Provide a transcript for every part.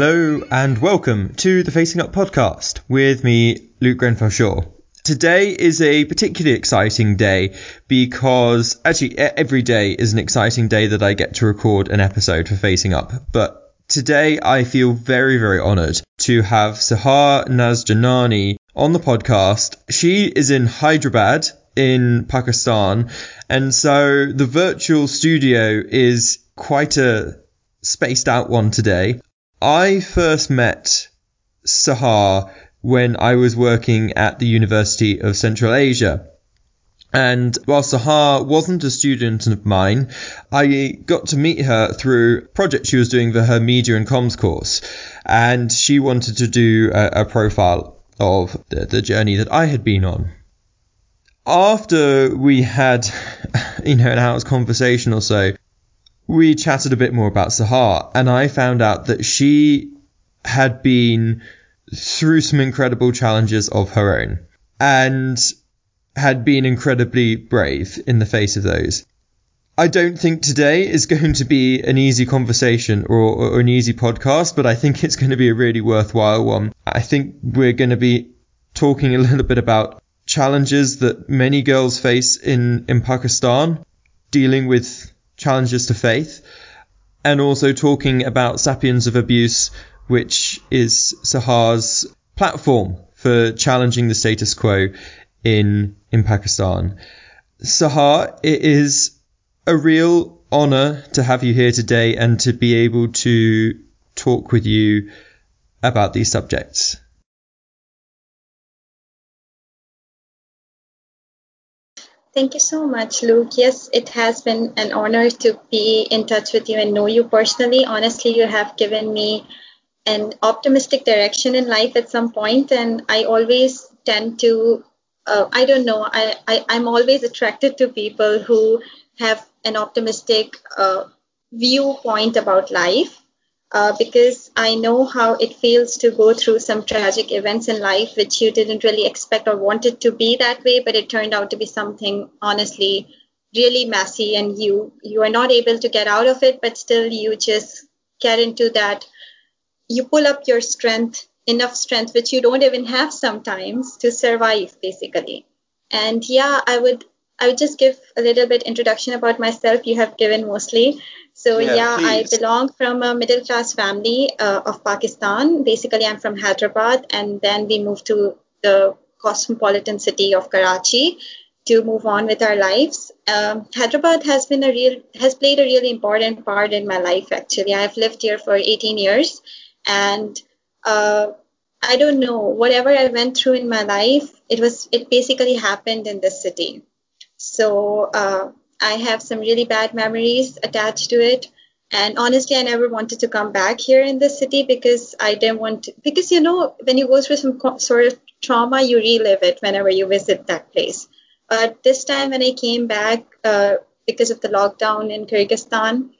Hello and welcome to the Facing Up podcast with me, Luke Grenfell Shaw. Today is a particularly exciting day because actually every day is an exciting day that I get to record an episode for Facing Up. But today I feel very, very honored to have Sahar Nazjanani on the podcast. She is in Hyderabad in Pakistan. And so the virtual studio is quite a spaced out one today. I first met Sahar when I was working at the University of Central Asia. And while Sahar wasn't a student of mine, I got to meet her through a project she was doing for her media and comms course. And she wanted to do a, a profile of the, the journey that I had been on. After we had, you know, an hour's conversation or so, we chatted a bit more about Sahar, and I found out that she had been through some incredible challenges of her own and had been incredibly brave in the face of those. I don't think today is going to be an easy conversation or, or, an easy podcast, but I think it's going to be a really worthwhile one. I think we're going to be talking a little bit about challenges that many girls face in, in Pakistan, dealing with challenges to faith, and also talking about Sapiens of Abuse, which is Sahar's platform for challenging the status quo in, in Pakistan. Sahar, it is a real honor to have you here today and to be able to talk with you about these subjects. Thank you so much, Luke. Yes, it has been an honor to be in touch with you and know you personally. Honestly, you have given me an optimistic direction in life at some point, and I always tend to, uh, I don't know, I, I, I'm always attracted to people who have an optimistic uh, viewpoint about life uh, because I know how it feels to go through some tragic events in life which you didn't really expect or wanted to be that way, but it turned out to be something honestly really messy, and you you are not able to get out of it, but still you just get into that. You pull up your strength, enough strength, which you don't even have sometimes to survive, basically. And yeah, I would I would just give a little bit introduction about myself. You have given mostly. So yeah, yeah I belong from a middle class family uh, of Pakistan. Basically, I'm from Hyderabad, and then we moved to the cosmopolitan city of Karachi to move on with our lives. Um, Hyderabad has been a real has played a really important part in my life. Actually, I've lived here for 18 years, and uh, I don't know whatever I went through in my life. It was it basically happened in this city. So uh, I have some really bad memories attached to it. And honestly, I never wanted to come back here in the city because I didn't want to, because you know, when you go through some sort of trauma, you relive it whenever you visit that place. But this time when I came back, uh, because of the lockdown in Kyrgyzstan,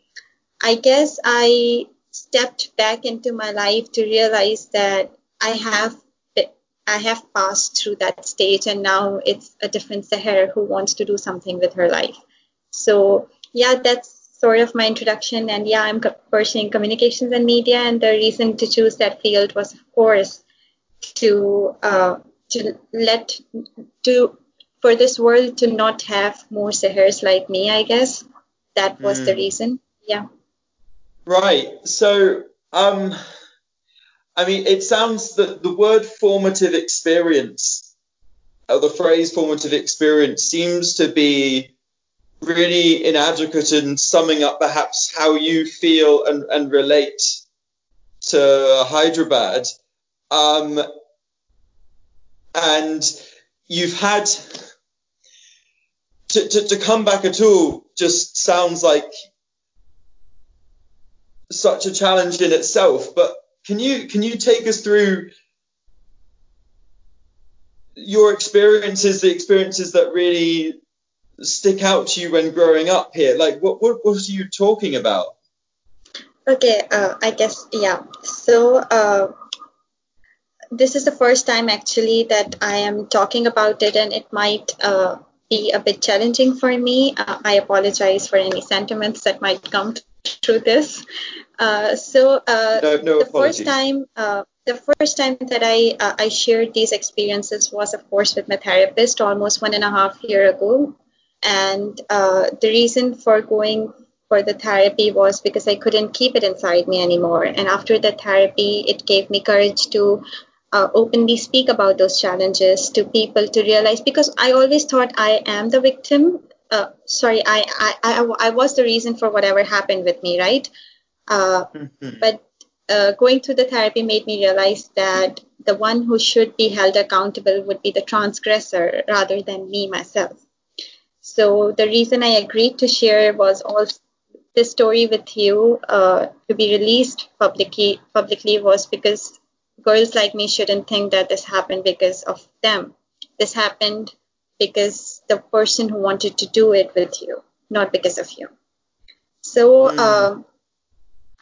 I guess I stepped back into my life to realize that I have I have passed through that stage and now it's a different Seher who wants to do something with her life. So yeah, that's sort of my introduction. And yeah, I'm pursuing communications and media, and the reason to choose that field was, of course, to uh, to let to for this world to not have more Sehers like me. I guess that was mm. the reason. Yeah. Right. So, um, I mean, it sounds that the word formative experience, or the phrase formative experience, seems to be really inadequate in summing up perhaps how you feel and, and relate to Hyderabad. Um, and you've had to, to, to come back at all just sounds like such a challenge in itself. But can you can you take us through your experiences, the experiences that really stick out to you when growing up here? Like, what what, are you talking about? Okay, uh, I guess yeah. So uh, this is the first time actually that I am talking about it, and it might uh, be a bit challenging for me. Uh, I apologize for any sentiments that might come through this. Uh, so uh, no, no the first time, uh, the first time that I uh, I shared these experiences was, of course, with my therapist almost one and a half year ago, and uh, the reason for going for the therapy was because I couldn't keep it inside me anymore. And after the therapy, it gave me courage to uh, openly speak about those challenges to people to realize because I always thought I am the victim. Uh, sorry, I, I, I, I, was the reason for whatever happened with me, right? Uh, mm-hmm. But uh, going through the therapy made me realize that the one who should be held accountable would be the transgressor rather than me myself. So the reason I agreed to share was also this story with you uh, to be released publicly publicly was because girls like me shouldn't think that this happened because of them. This happened because the person who wanted to do it with you, not because of you. So mm. uh,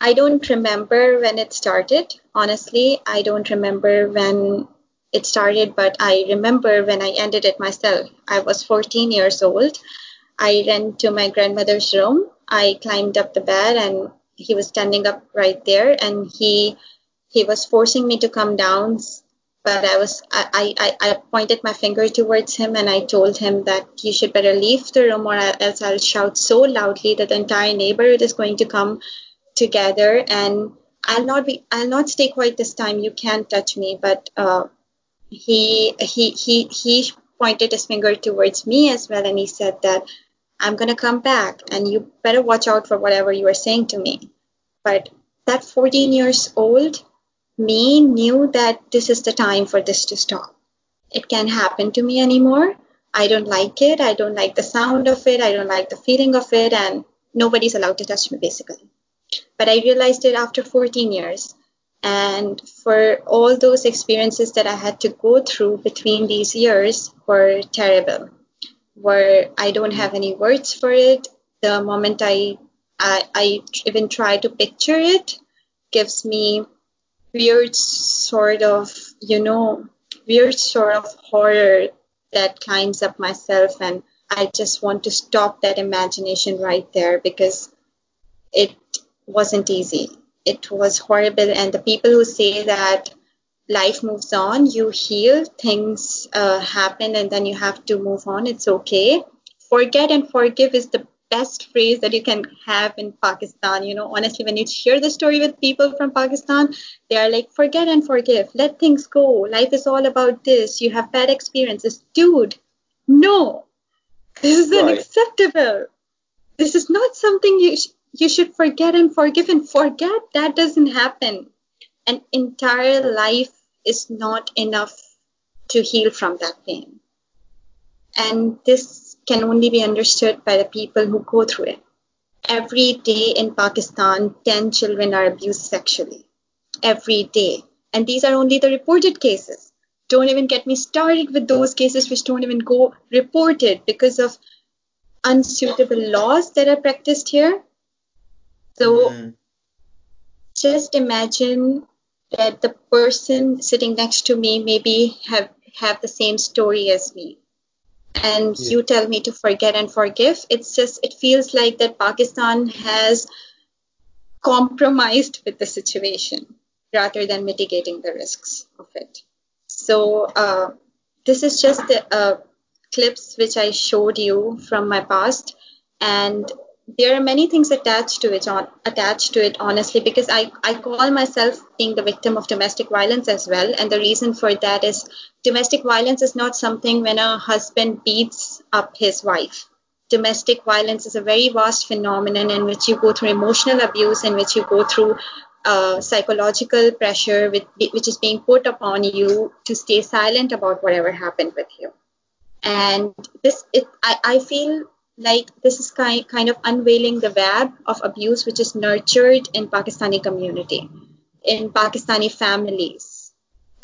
I don't remember when it started. Honestly, I don't remember when it started, but I remember when I ended it myself. I was 14 years old. I ran to my grandmother's room. I climbed up the bed and he was standing up right there and he he was forcing me to come down but i was I, I i pointed my finger towards him and i told him that you should better leave the room or else i'll shout so loudly that the entire neighborhood is going to come together. And i'll not be i'll not stay quiet this time. You can't touch me. But uh, he he he he pointed his finger towards me as well and he said that i'm going to come back and you better watch out for whatever you are saying to me. But that 14 years old me knew that this is the time for this to stop. It can't happen to me anymore. I don't like it. I don't like the sound of it. I don't like the feeling of it. And nobody's allowed to touch me, basically. But I realized it after 14 years. And for all those experiences that I had to go through between these years were terrible, where I don't have any words for it. The moment I, I, I even try to picture it gives me weird sort of, you know, weird sort of horror that climbs up myself. And I just want to stop that imagination right there because it wasn't easy. It was horrible. And the people who say that life moves on, you heal, things uh, happen, and then you have to move on, it's okay. Forget and forgive is the best phrase that you can have in Pakistan. You know, honestly, when you share the story with people from Pakistan, they are like, forget and forgive, let things go. Life is all about this. You have bad experiences. Dude, no, this is right. unacceptable. This is not something you, sh- you should forget and forgive and forget. That doesn't happen. An entire life is not enough to heal from that pain. And this can only be understood by the people who go through it. Every day in Pakistan, 10 children are abused sexually. Every day. And these are only the reported cases. Don't even get me started with those cases which don't even go reported because of unsuitable laws that are practiced here. So mm. just imagine that the person sitting next to me maybe have, have the same story as me and yeah. you tell me to forget and forgive it's just it feels like that pakistan has compromised with the situation rather than mitigating the risks of it so uh, this is just the uh, clips which i showed you from my past and there are many things attached to it on attached to it honestly because I, I call myself being the victim of domestic violence as well. And the reason for that is domestic violence is not something when a husband beats up his wife. Domestic violence is a very vast phenomenon in which you go through emotional abuse in which you go through uh, psychological pressure with, which is being put upon you to stay silent about whatever happened with you. And this it I, I feel like this is kind, kind of unveiling the web of abuse which is nurtured in Pakistani community, in Pakistani families.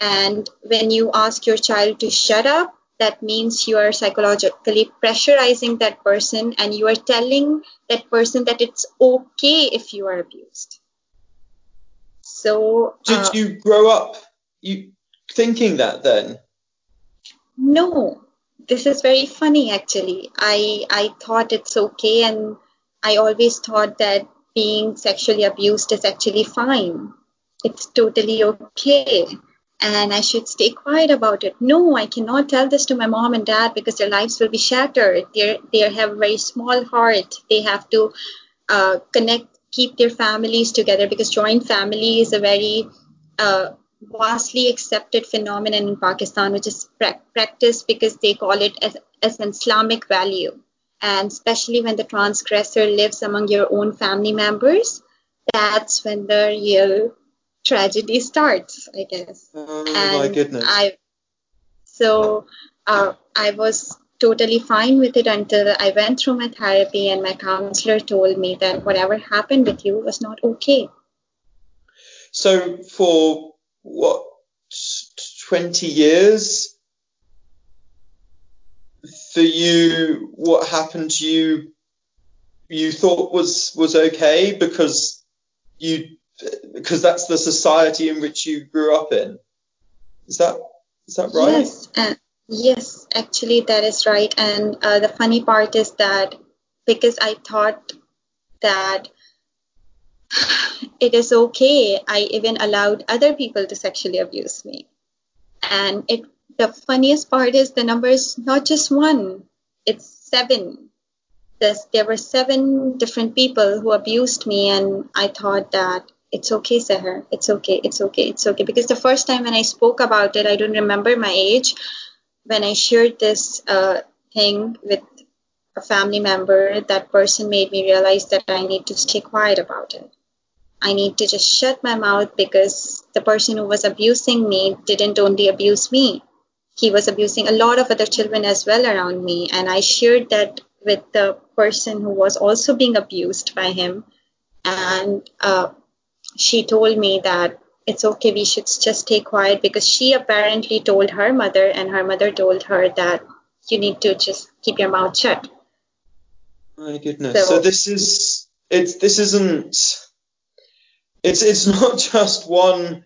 And when you ask your child to shut up, that means you are psychologically pressurizing that person and you are telling that person that it's okay if you are abused. So did uh, you grow up you thinking that then? No, this is very funny actually. I I thought it's okay and I always thought that being sexually abused is actually fine. It's totally okay. And I should stay quiet about it. No, I cannot tell this to my mom and dad because their lives will be shattered. They they have a very small heart. They have to uh, connect, keep their families together because joint family is a very uh, vastly accepted phenomenon in Pakistan, which is pra- practiced because they call it as, as an Islamic value and especially when the transgressor lives among your own family members, that's when the real tragedy starts, I guess. Oh and my goodness. I so uh, I was totally fine with it until I went through my therapy and my counselor told me that whatever happened with you was not okay. So for what 20 years for you, what happened to you, you thought was was okay because you because that's the society in which you grew up in. Is that is that right? Yes, uh, yes, actually that is right. And uh, the funny part is that because I thought that it is okay, I even allowed other people to sexually abuse me, and it the funniest part is the number is not just one, it's seven. There's, there were seven different people who abused me, and I thought that it's okay, Seher. It's okay. It's okay. It's okay. Because the first time when I spoke about it, I don't remember my age. When I shared this uh, thing with a family member, that person made me realize that I need to stay quiet about it. I need to just shut my mouth because the person who was abusing me didn't only abuse me he was abusing a lot of other children as well around me. And I shared that with the person who was also being abused by him. And uh, she told me that it's okay, we should just stay quiet because she apparently told her mother, and her mother told her that you need to just keep your mouth shut. My goodness. So, so this is it's this isn't it's it's not just one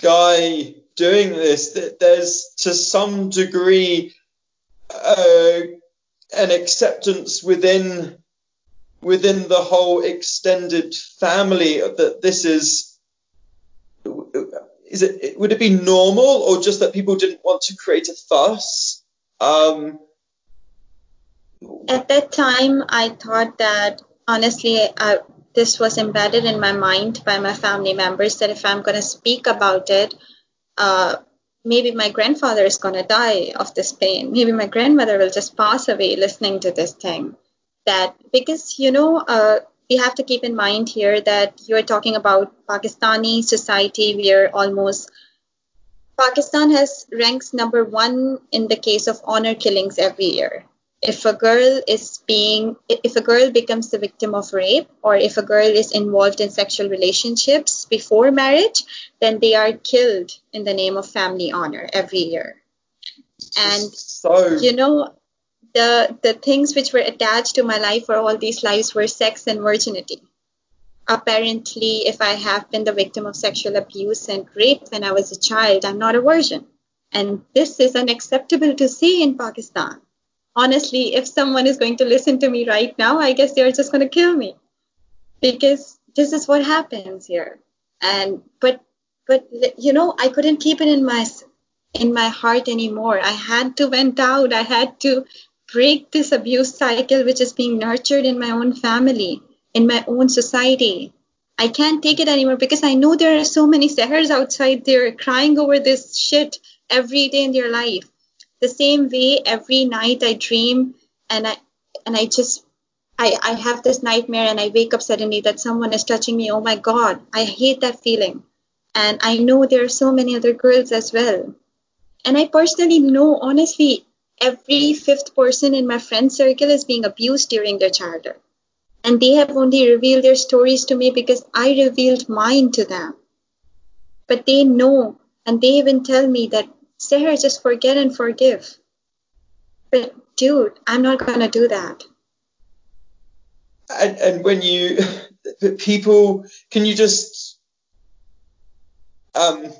guy doing this, there's to some degree uh, an acceptance within within the whole extended family that this is is it would it be normal or just that people didn't want to create a fuss? Um, at that time i thought that honestly I, this was embedded in my mind by my family members that if i'm going to speak about it uh, maybe my grandfather is going to die of this pain. Maybe my grandmother will just pass away listening to this thing. That because you know, uh, we have to keep in mind here that you are talking about Pakistani society. We are almost Pakistan has ranks number one in the case of honor killings every year if a girl is being if a girl becomes the victim of rape or if a girl is involved in sexual relationships before marriage then they are killed in the name of family honor every year. And so you know the the things which were attached to my life for all these lives were sex and virginity. Apparently if i have been the victim of sexual abuse and rape when i was a child i'm not a virgin. And this is unacceptable to see in pakistan honestly, if someone is going to listen to me right now, I guess they're just going to kill me because this is what happens here. And but but you know, I couldn't keep it in my in my heart anymore. I had to vent out. I had to break this abuse cycle which is being nurtured in my own family, in my own society. I can't take it anymore because I know there are so many Sehers outside there crying over this shit every day in their life the same way every night I dream and I and I just I, I have this nightmare and I wake up suddenly that someone is touching me. Oh my God, I hate that feeling. And I know there are so many other girls as well. And I personally know, honestly, every fifth person in my friend circle is being abused during their childhood. And they have only revealed their stories to me because I revealed mine to them. But they know, and they even tell me that Seher, just forget and forgive. But dude, I'm not gonna do that. And, and when you people, can you just um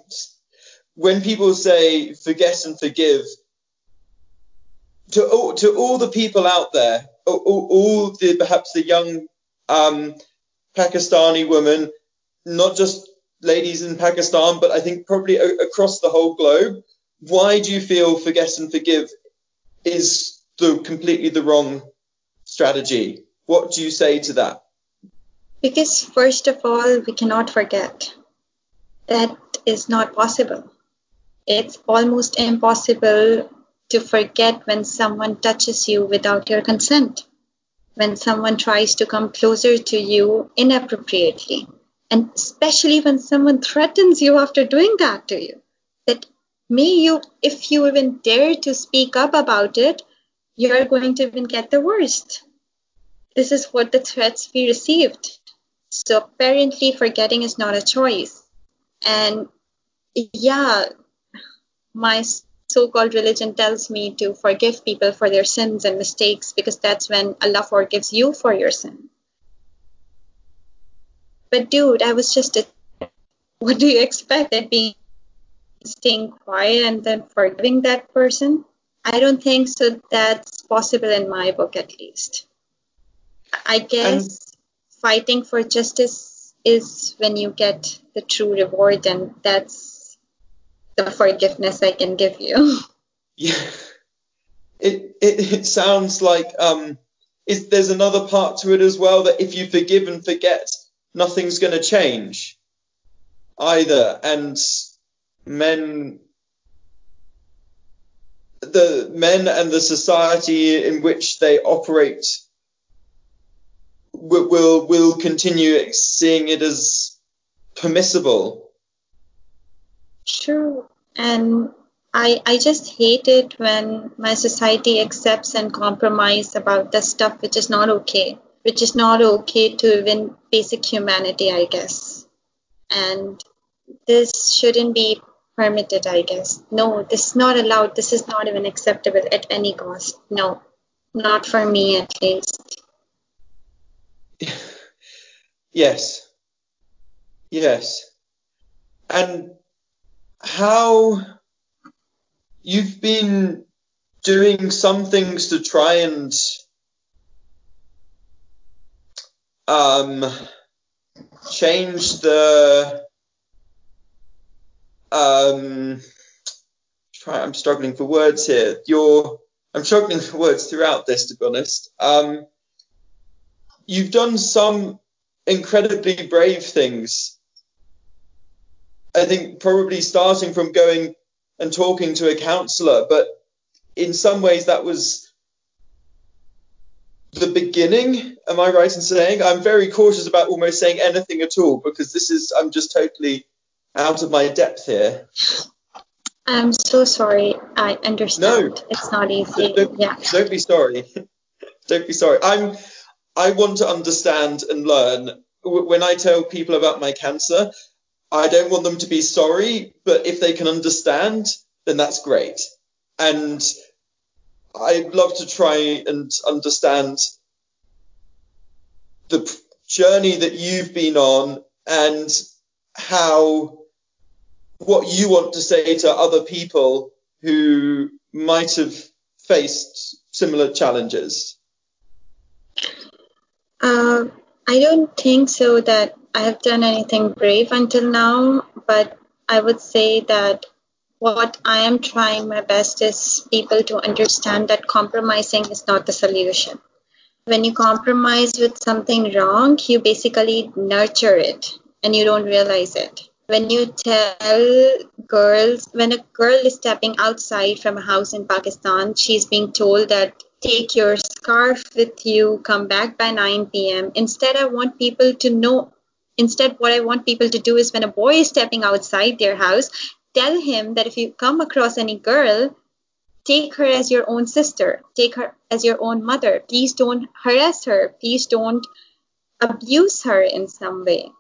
when people say forget and forgive, to all, to all the people out there, all, all the perhaps the young um, Pakistani women, not just ladies in Pakistan, but I think probably a- across the whole globe. Why do you feel forget and forgive is the completely the wrong strategy? What do you say to that? Because first of all, we cannot forget. That is not possible. It's almost impossible to forget when someone touches you without your consent, when someone tries to come closer to you inappropriately, and especially when someone threatens you after doing that to you. May you, if you even dare to speak up about it, you're going to even get the worst. This is what the threats we received. So apparently, forgetting is not a choice. And yeah, my so-called religion tells me to forgive people for their sins and mistakes because that's when Allah forgives you for your sin. But dude, I was just a what do you expect that being staying quiet and then forgiving that person? I don't think so that's possible in my book at least. I guess and fighting for justice is when you get the true reward and that's the forgiveness I can give you. Yeah. It, it, it sounds like um, is, there's another part to it as well that if you forgive and forget, nothing's going to change either. And men, the men and the society in which they operate will, will, will continue seeing it as permissible True. And I, I just hate it when my society accepts and compromise about the stuff which is not okay, which is not okay to even basic humanity, I guess. And this shouldn't be permitted, I guess. No, this is not allowed. This is not even acceptable at any cost. No, not for me at least. Yes. Yes. And how you've been doing some things to try and um, change the um, try, I'm struggling for words here. You're I'm struggling for words throughout this, to be honest. Um, you've done some incredibly brave things I think probably starting from going and talking to a counsellor, but in some ways that was the beginning. Am I right in saying? I'm very cautious about almost saying anything at all because this is I'm just totally out of my depth here. I'm so sorry. I understand. No, it's not easy. Don't, yeah. Don't be sorry. don't be sorry. I'm. I want to understand and learn. When I tell people about my cancer, I don't want them to be sorry, but if they can understand, then that's great. And I'd love to try and understand the journey that you've been on and how what you want to say to other people who might have faced similar challenges. Uh, I don't think so that I have done anything brave until now, but I would say that what I am trying my best is people to understand that compromising is not the solution. When you compromise with something wrong, you basically nurture it and you don't realize it. When you tell girls, when a girl is stepping outside from a house in Pakistan, she's being told that take your scarf with you, come back by 9 p.m. Instead, I want people to know Instead, what I want people to do is when a boy is stepping outside their house, tell him that if you come across any girl, take her as your own sister, take her as your own mother. Please don't harass her. Please don't abuse her in some way.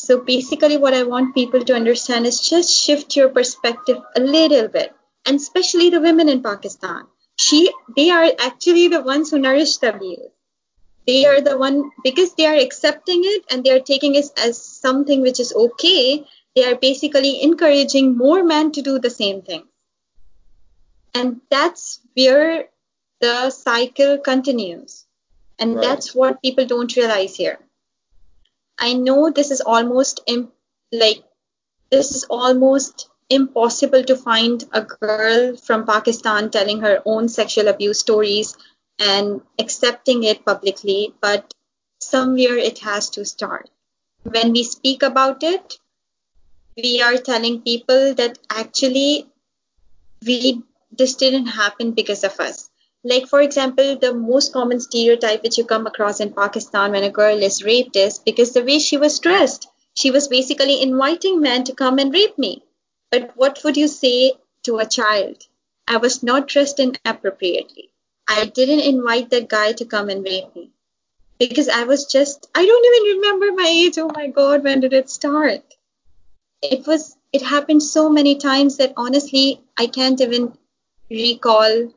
So basically, what I want people to understand is just shift your perspective a little bit, and especially the women in Pakistan. She, they are actually the ones who nourish the youth they are the one because they are accepting it and they are taking it as something which is okay they are basically encouraging more men to do the same thing and that's where the cycle continues. And Right. that's what people don't realize here. I know this is almost like this is almost impossible to find a girl from Pakistan telling her own sexual abuse stories and accepting it publicly, but somewhere it has to start. When we speak about it, we are telling people that actually we this didn't happen because of us. Like for example, the most common stereotype which you come across in Pakistan when a girl is raped is because the way she was dressed. She was basically inviting men to come and rape me. But what would you say to a child? I was not dressed inappropriately. I didn't invite that guy to come and rape me. Because I was just I don't even remember my age. Oh my god, when did it start? It was it happened so many times that honestly I can't even recall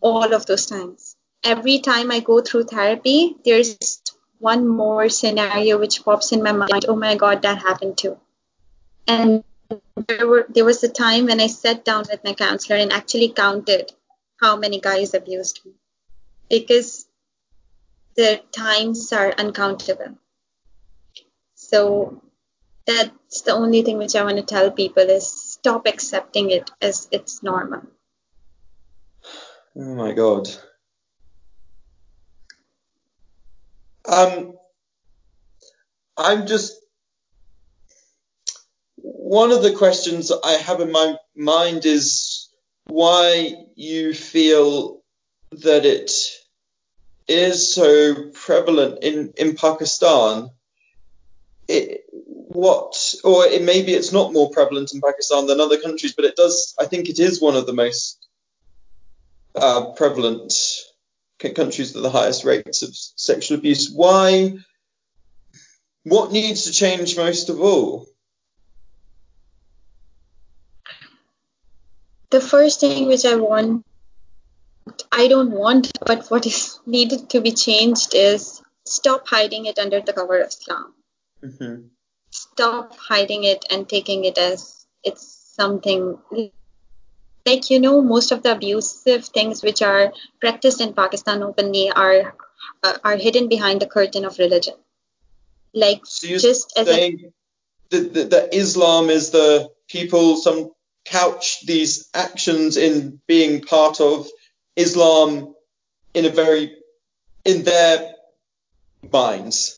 all of those times. Every time I go through therapy, there's one more scenario which pops in my mind. Oh my God, that happened too. And there, were, there was a time when I sat down with my counselor and actually counted how many guys abused me because the times are uncountable. So that's the only thing which I want to tell people is stop accepting it as it's normal. Oh my god. Um, I'm just one of the questions I have in my mind is why you feel that it is so prevalent in in Pakistan. It, what or it, maybe it's not more prevalent in Pakistan than other countries, but it does. I think it is one of the most uh, prevalent countries with the highest rates of sexual abuse. Why? What needs to change most of all? The first thing which I want, I don't want, but what is needed to be changed is stop hiding it under the cover of Islam. hmm Stop hiding it and taking it as it's something like you know most of the abusive things which are practiced in Pakistan openly are uh, are hidden behind the curtain of religion. Like So you're just as saying that, that, that Islam is the people some couch these actions in being part of Islam in a very in their minds.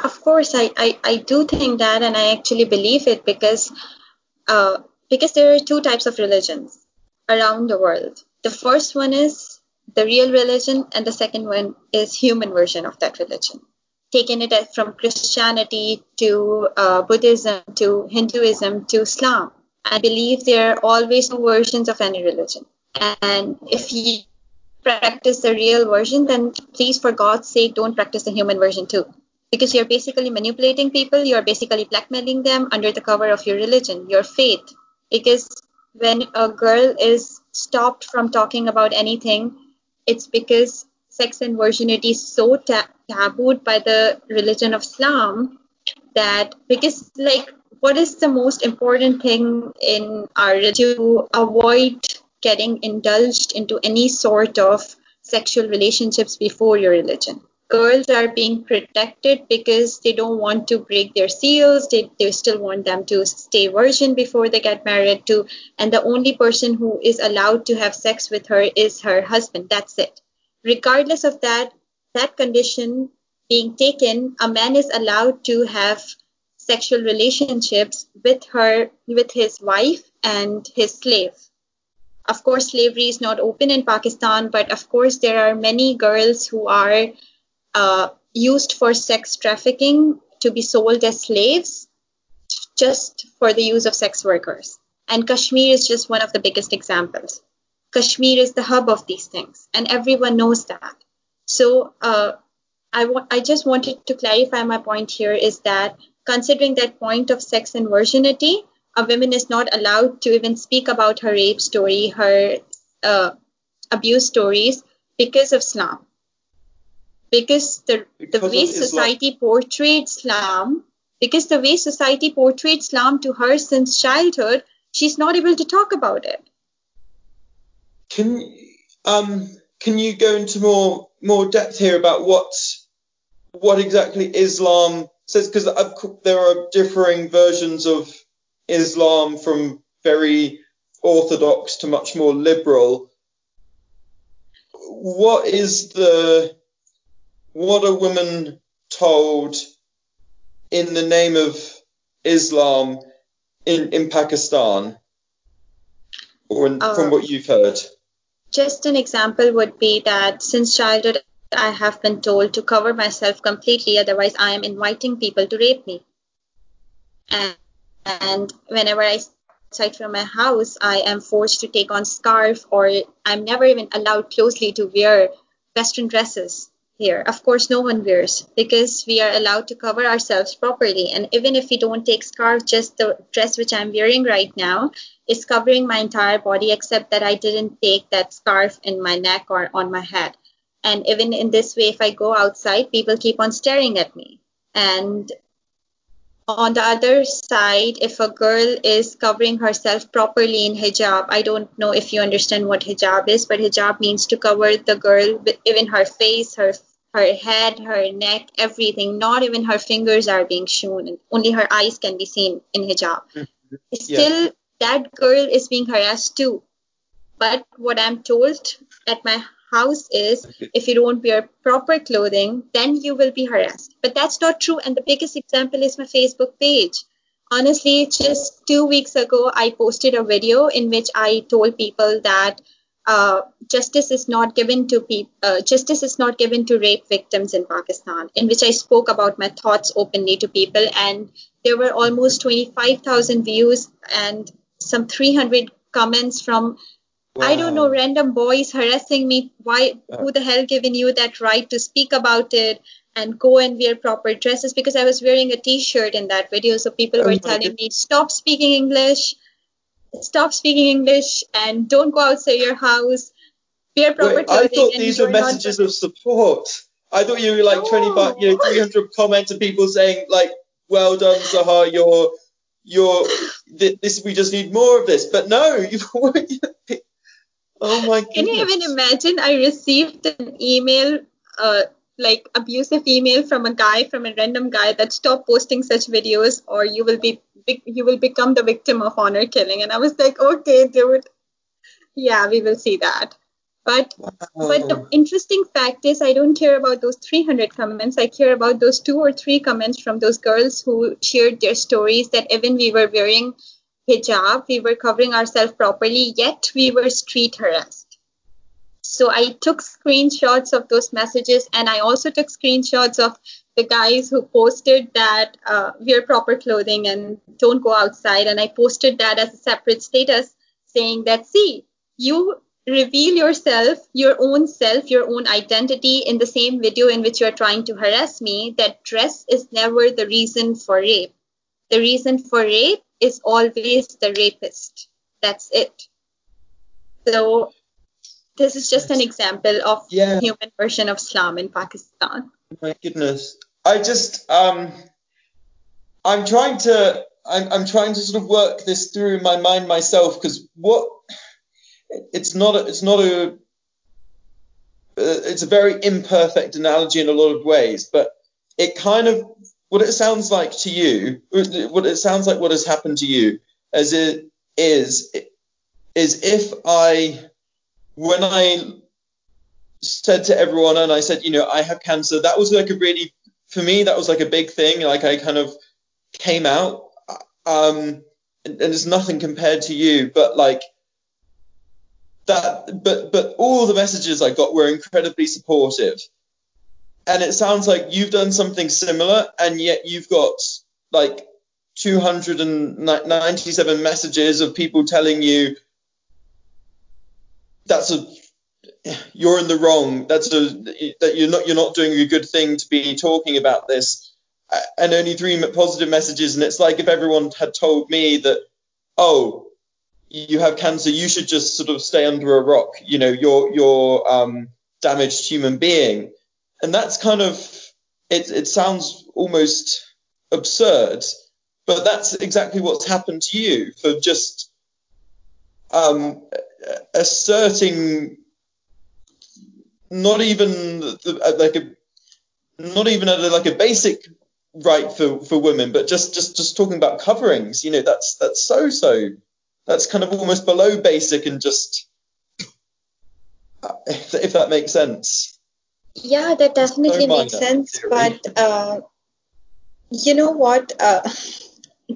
Of course, I, I, I do think that, and I actually believe it because uh, because there are two types of religions around the world. The first one is the real religion, and the second one is human version of that religion. Taking it from Christianity to uh, Buddhism to Hinduism to Islam. I believe there are always two versions of any religion, and if you practice the real version, then please, for God's sake, don't practice the human version too. Because you're basically manipulating people, you're basically blackmailing them under the cover of your religion, your faith. Because when a girl is stopped from talking about anything, it's because sex and virginity is so ta- tabooed by the religion of Islam that because like what is the most important thing in our religion? To avoid getting indulged into any sort of sexual relationships before your religion girls are being protected because they don't want to break their seals. They, they still want them to stay virgin before they get married to and the only person who is allowed to have sex with her is her husband. That's it. Regardless of that that condition being taken, a man is allowed to have sexual relationships with her, with his wife and his slave. Of course, slavery is not open in Pakistan, but of course, there are many girls who are uh, used for sex trafficking to be sold as slaves just for the use of sex workers. And Kashmir is just one of the biggest examples. Kashmir is the hub of these things, and everyone knows that. So, uh, I, just wanted to clarify my point here is that considering that point of sex and virginity, a woman is not allowed to even speak about her rape story, her uh, abuse stories because of Islam. Because the, the Because of way society portrayed Islam, because the way society portrayed Islam to her since childhood, she's not able to talk about it. Can um, can you go into more more depth here about what what exactly Islam says? Because there are differing versions of Islam from very orthodox to much more liberal. What is the what are women told in the name of Islam in, in Pakistan, or in, uh, from what you've heard? Just an example would be that since childhood, I have been told to cover myself completely, otherwise, I am inviting people to rape me. And, and whenever I outside from my house, I am forced to take on scarf, or I'm never even allowed closely to wear Western dresses here. Of course, no one wears because we are allowed to cover ourselves properly. And even if we don't take scarf, just the dress which I'm wearing right now is covering my entire body, except that I didn't take that scarf in my neck or on my head. And even in this way, if I go outside, people keep on staring at me. And on the other side, if a girl is covering herself properly in hijab, I don't know if you understand what hijab is, but hijab means to cover the girl, even her face, her her head, her neck, everything. Not even her fingers are being shown. Only her eyes can be seen in hijab. Mm-hmm. Still, yeah. that girl is being harassed too. But what I'm told at my house is if you don't wear proper clothing, then you will be harassed. But that's not true. And the biggest example is my Facebook page. Honestly, just two weeks ago, I posted a video in which I told people that uh, justice is not given to people. Uh, justice is not given to rape victims in Pakistan, in which I spoke about my thoughts openly to people, and there were almost 25,000 views and some 300 comments from wow. I don't know random boys harassing me. Why? Uh. Who the hell given you that right to speak about it? and go and wear proper dresses because I was wearing a t-shirt in that video. So people oh were telling God. me, stop speaking English, stop speaking English and don't go outside your house. Wear proper Wait. I thought these were messages of support. I thought you were like no. 25, you know, 300 comments of people saying like, well done, Zaha, you're, you're, this, we just need more of this. But no, you Oh my goodness. Can you even imagine? I received an email, uh, like abusive email from a guy, from a random guy that stop posting such videos or you will be you will become the victim of honor killing. And I was like, okay, dude, yeah, we will see that. But wow. but the interesting fact is, I don't care about those 300 comments. I care about those two or three comments from those girls who shared their stories that even we were wearing hijab, we were covering ourselves properly, yet we were street harassed. So I took screenshots of those messages, and I also took screenshots of the guys who posted that uh, wear proper clothing and don't go outside. And I posted that as a separate status saying that, see, you reveal yourself, your own self, your own identity in the same video in which you're trying to harass me, that dress is never the reason for rape. The reason for rape is always the rapist. That's it. So this is just an example of yeah. human version of Islam in Pakistan my goodness. I just um I'm trying to I'm, I'm trying to sort of work this through in my mind myself because what it's not a, it's not a uh, it's a very imperfect analogy in a lot of ways, but it kind of what it sounds like to you, what it sounds like what has happened to you, as it is, is if I when I said to everyone, and I said, you know, I have cancer. That was like a really, for me, that was like a big thing. Like I kind of came out, um, and, and it's nothing compared to you, but like that, but but all the messages I got were incredibly supportive. And it sounds like you've done something similar, and yet you've got like 297 messages of people telling you that's a you're in the wrong. That's a that you're not you're not doing a good thing to be talking about this. And only three positive messages, and it's like if everyone had told me that, oh, you have cancer, you should just sort of stay under a rock. You know, you're you're um, damaged human being, and that's kind of it. It sounds almost absurd, but that's exactly what's happened to you for just um, asserting not even like a not even a, like a basic right for, for women, but just, just just talking about coverings, you know, that's that's so so that's kind of almost below basic and just if, if that makes sense. Yeah, that definitely makes sense. But uh, you know what? Uh,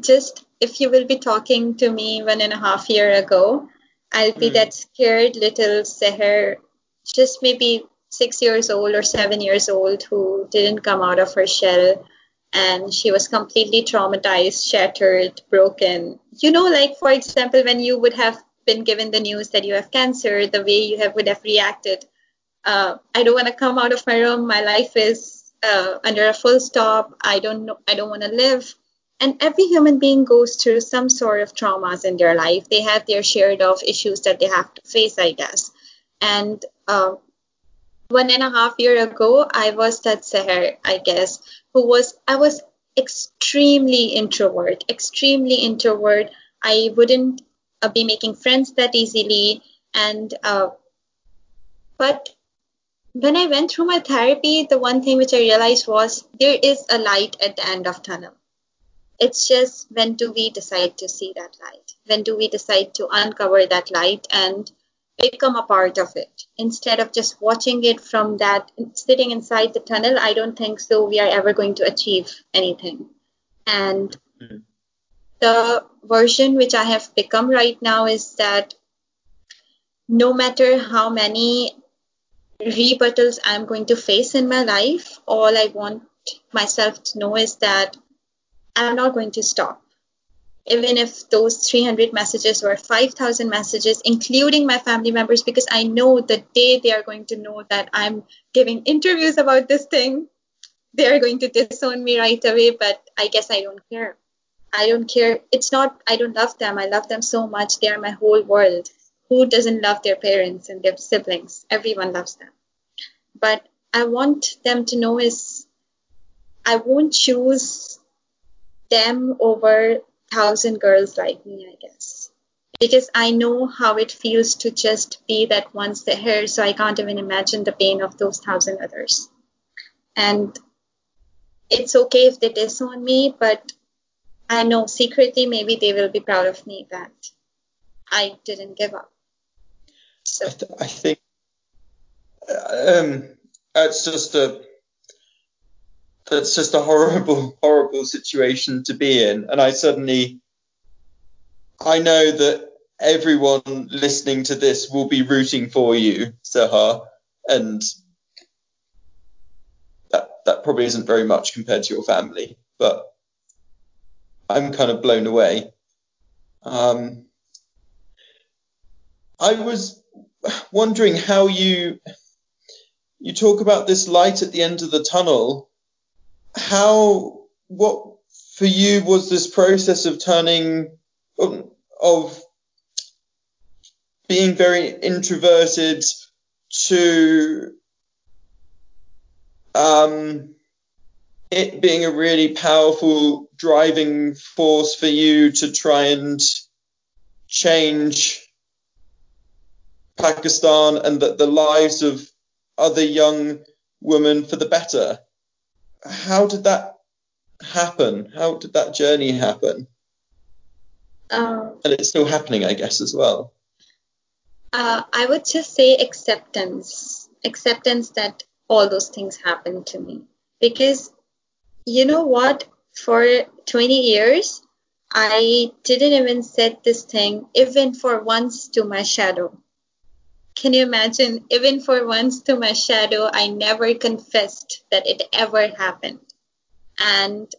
just if you will be talking to me one and a half year ago, I'll be mm. that scared little Seher, just maybe six years old or seven years old, who didn't come out of her shell. And she was completely traumatized, shattered, broken. You know, like for example, when you would have been given the news that you have cancer, the way you have would have reacted. Uh, I don't want to come out of my room. My life is uh, under a full stop. I don't know. I don't want to live. And every human being goes through some sort of traumas in their life. They have their share of issues that they have to face, I guess. And uh, one and a half year ago, I was that Seher, I guess, who was I was extremely introvert, extremely introvert. I wouldn't uh, be making friends that easily, and uh, but when I went through my therapy, the one thing which I realized was there is a light at the end of tunnel. It's just when do we decide to see that light? When do we decide to uncover that light and become a part of it instead of just watching it from that sitting inside the tunnel? I don't think so. We are ever going to achieve anything. And mm-hmm. the version which I have become right now is that no matter how many rebuttals I'm going to face in my life, all I want myself to know is that I'm not going to stop. Even if those 300 messages were 5,000 messages, including my family members, because I know the day they are going to know that I'm giving interviews about this thing, they are going to disown me right away. But I guess I don't care. I don't care. It's not, I don't love them. I love them so much. They are my whole world. Who doesn't love their parents and their siblings? Everyone loves them. But I want them to know is I won't choose them over thousand girls like me, I guess. Because I know how it feels to just be that one Seher, so I can't even imagine the pain of those thousand others. And it's okay if they disown me, but I know secretly maybe they will be proud of me that I didn't give up. I, th- I think um, it's just a that's just a horrible, horrible situation to be in. And I suddenly, I know that everyone listening to this will be rooting for you, Seher, and that that probably isn't very much compared to your family, but I'm kind of blown away. Um, I was wondering how you you talk about this light at the end of the tunnel. How what for you was this process of turning of being very introverted to um, it being a really powerful driving force for you to try and change Pakistan and the, the lives of other young women for the better how did that happen? How did that journey happen? Um, and it's still happening, I guess, as well. Uh, I would just say acceptance. Acceptance that all those things happened to me. Because you know what? For 20 years, I didn't even said this thing, even for once, to my shadow. Can you imagine? Even for once to my shadow, I never confessed that it ever happened. And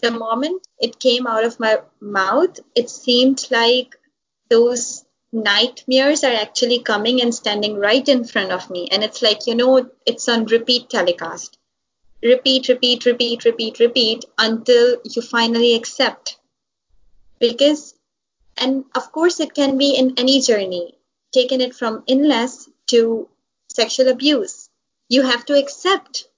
the moment it came out of my mouth, it seemed like those nightmares are actually coming and standing right in front of me. And it's like, you know, it's on repeat telecast. Repeat, repeat, repeat, repeat, repeat until you finally accept. Because, and of course, it can be in any journey taken it from illness to sexual abuse. You have to accept.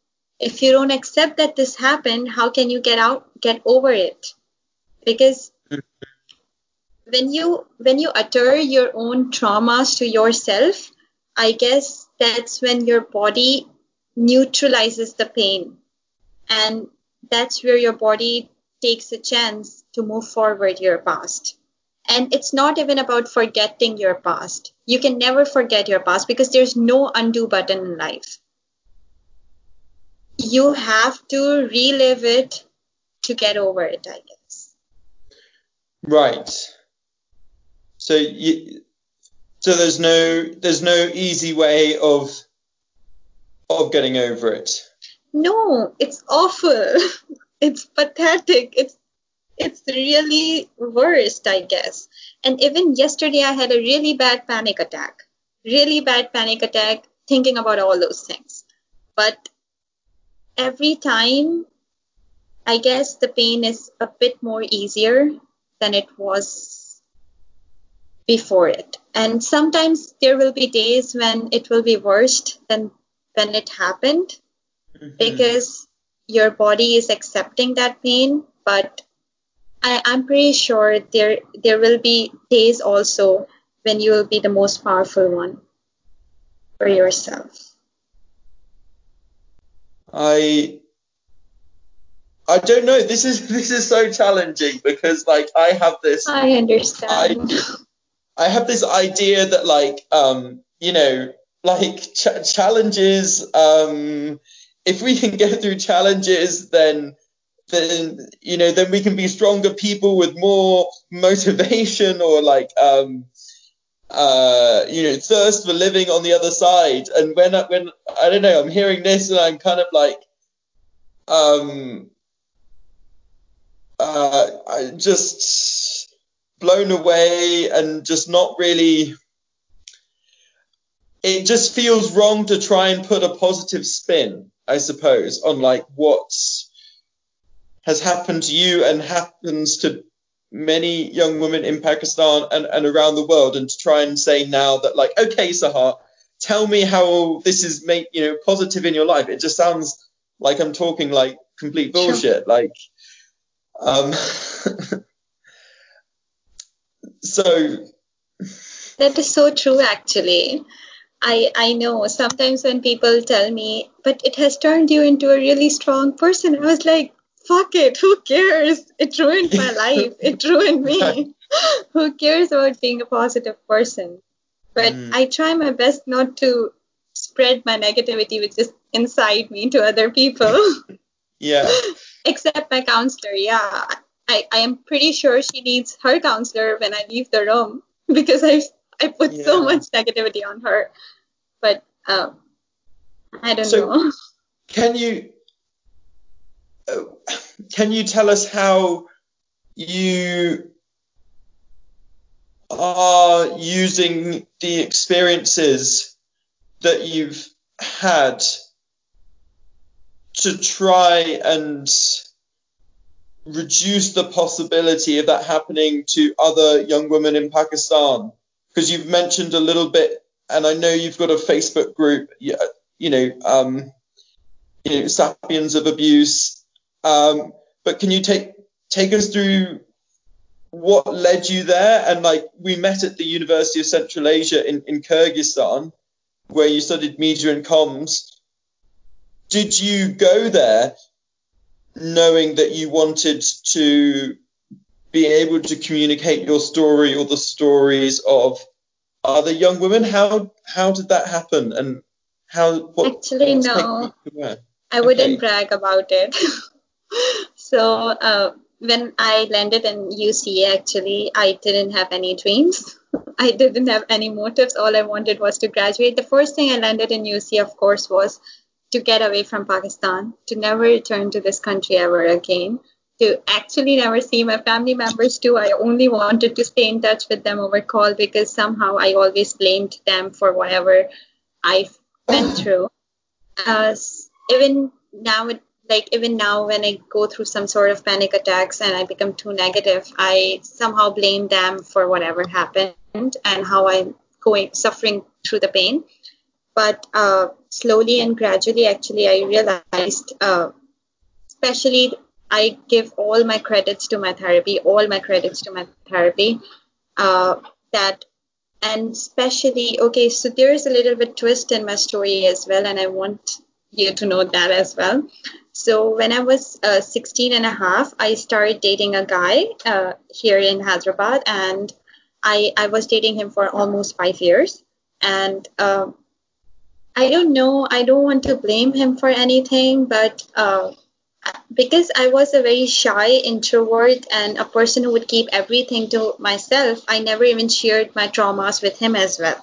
If you don't accept that this happened, how can you get out, get over it? Because mm-hmm. when you when you utter your own traumas to yourself, I guess that's when your body neutralizes the pain. And that's where your body takes a chance to move forward your past. And it's not even about forgetting your past. You can never forget your past because there's no undo button in life. You have to relive it to get over it, I guess. Right. So you, so there's no there's no easy way of of getting over it. No, it's awful. it's pathetic. It's it's really worst, I guess. And even yesterday, I had a really bad panic attack. Really bad panic attack, thinking about all those things. But every time, I guess the pain is a bit more easier than it was before it. And sometimes there will be days when it will be worse than when it happened mm-hmm. because your body is accepting that pain, but I, I'm pretty sure there there will be days also when you will be the most powerful one for yourself. I I don't know. This is this is so challenging because like I have this I understand. I, I have this idea that like um you know like ch- challenges um if we can get through challenges then then you know then we can be stronger people with more motivation or like um uh you know thirst for living on the other side. And when I, when I don't know I'm hearing this and I'm kind of like um uh I just blown away and just not really it just feels wrong to try and put a positive spin I suppose on like what's has happened to you and happens to many young women in Pakistan and, and around the world and to try and say now that like, okay, Seher, tell me how this is made, you know, positive in your life. It just sounds like I'm talking like complete bullshit. Sure. Like, um, so. That is so true, actually. I, I know sometimes when people tell me, but it has turned you into a really strong person, I was like, fuck it, who cares? It ruined my life. It ruined me. who cares about being a positive person? But mm. I try my best not to spread my negativity which is inside me to other people. yeah. Except my counselor, yeah. I, I am pretty sure she needs her counselor when I leave the room because I I put yeah. so much negativity on her. But um, I don't so know. Can you can you tell us how you are using the experiences that you've had to try and reduce the possibility of that happening to other young women in Pakistan? Because you've mentioned a little bit, and I know you've got a Facebook group, you know, um, you know, sapiens of abuse um, but can you take take us through what led you there? And like we met at the University of Central Asia in, in Kyrgyzstan, where you studied media and comms. Did you go there knowing that you wanted to be able to communicate your story or the stories of other young women? How how did that happen? And how what, actually no, I wouldn't brag about it. so uh, when I landed in UCA, actually, I didn't have any dreams. I didn't have any motives. All I wanted was to graduate. The first thing I landed in UCA, of course, was to get away from Pakistan, to never return to this country ever again, to actually never see my family members too. I only wanted to stay in touch with them over call because somehow I always blamed them for whatever I've went through. Uh, even now, like even now when I go through some sort of panic attacks and I become too negative, I somehow blame them for whatever happened and how I'm going suffering through the pain. But uh, slowly and gradually, actually, I realized, uh, especially I give all my credits to my therapy, all my credits to my therapy, uh, that and especially okay so there is a little bit twist in my story as well and i want you to know that as well so when i was uh, 16 and a half i started dating a guy uh, here in hyderabad and I, I was dating him for almost five years and uh, i don't know i don't want to blame him for anything but uh, because I was a very shy introvert and a person who would keep everything to myself, I never even shared my traumas with him as well.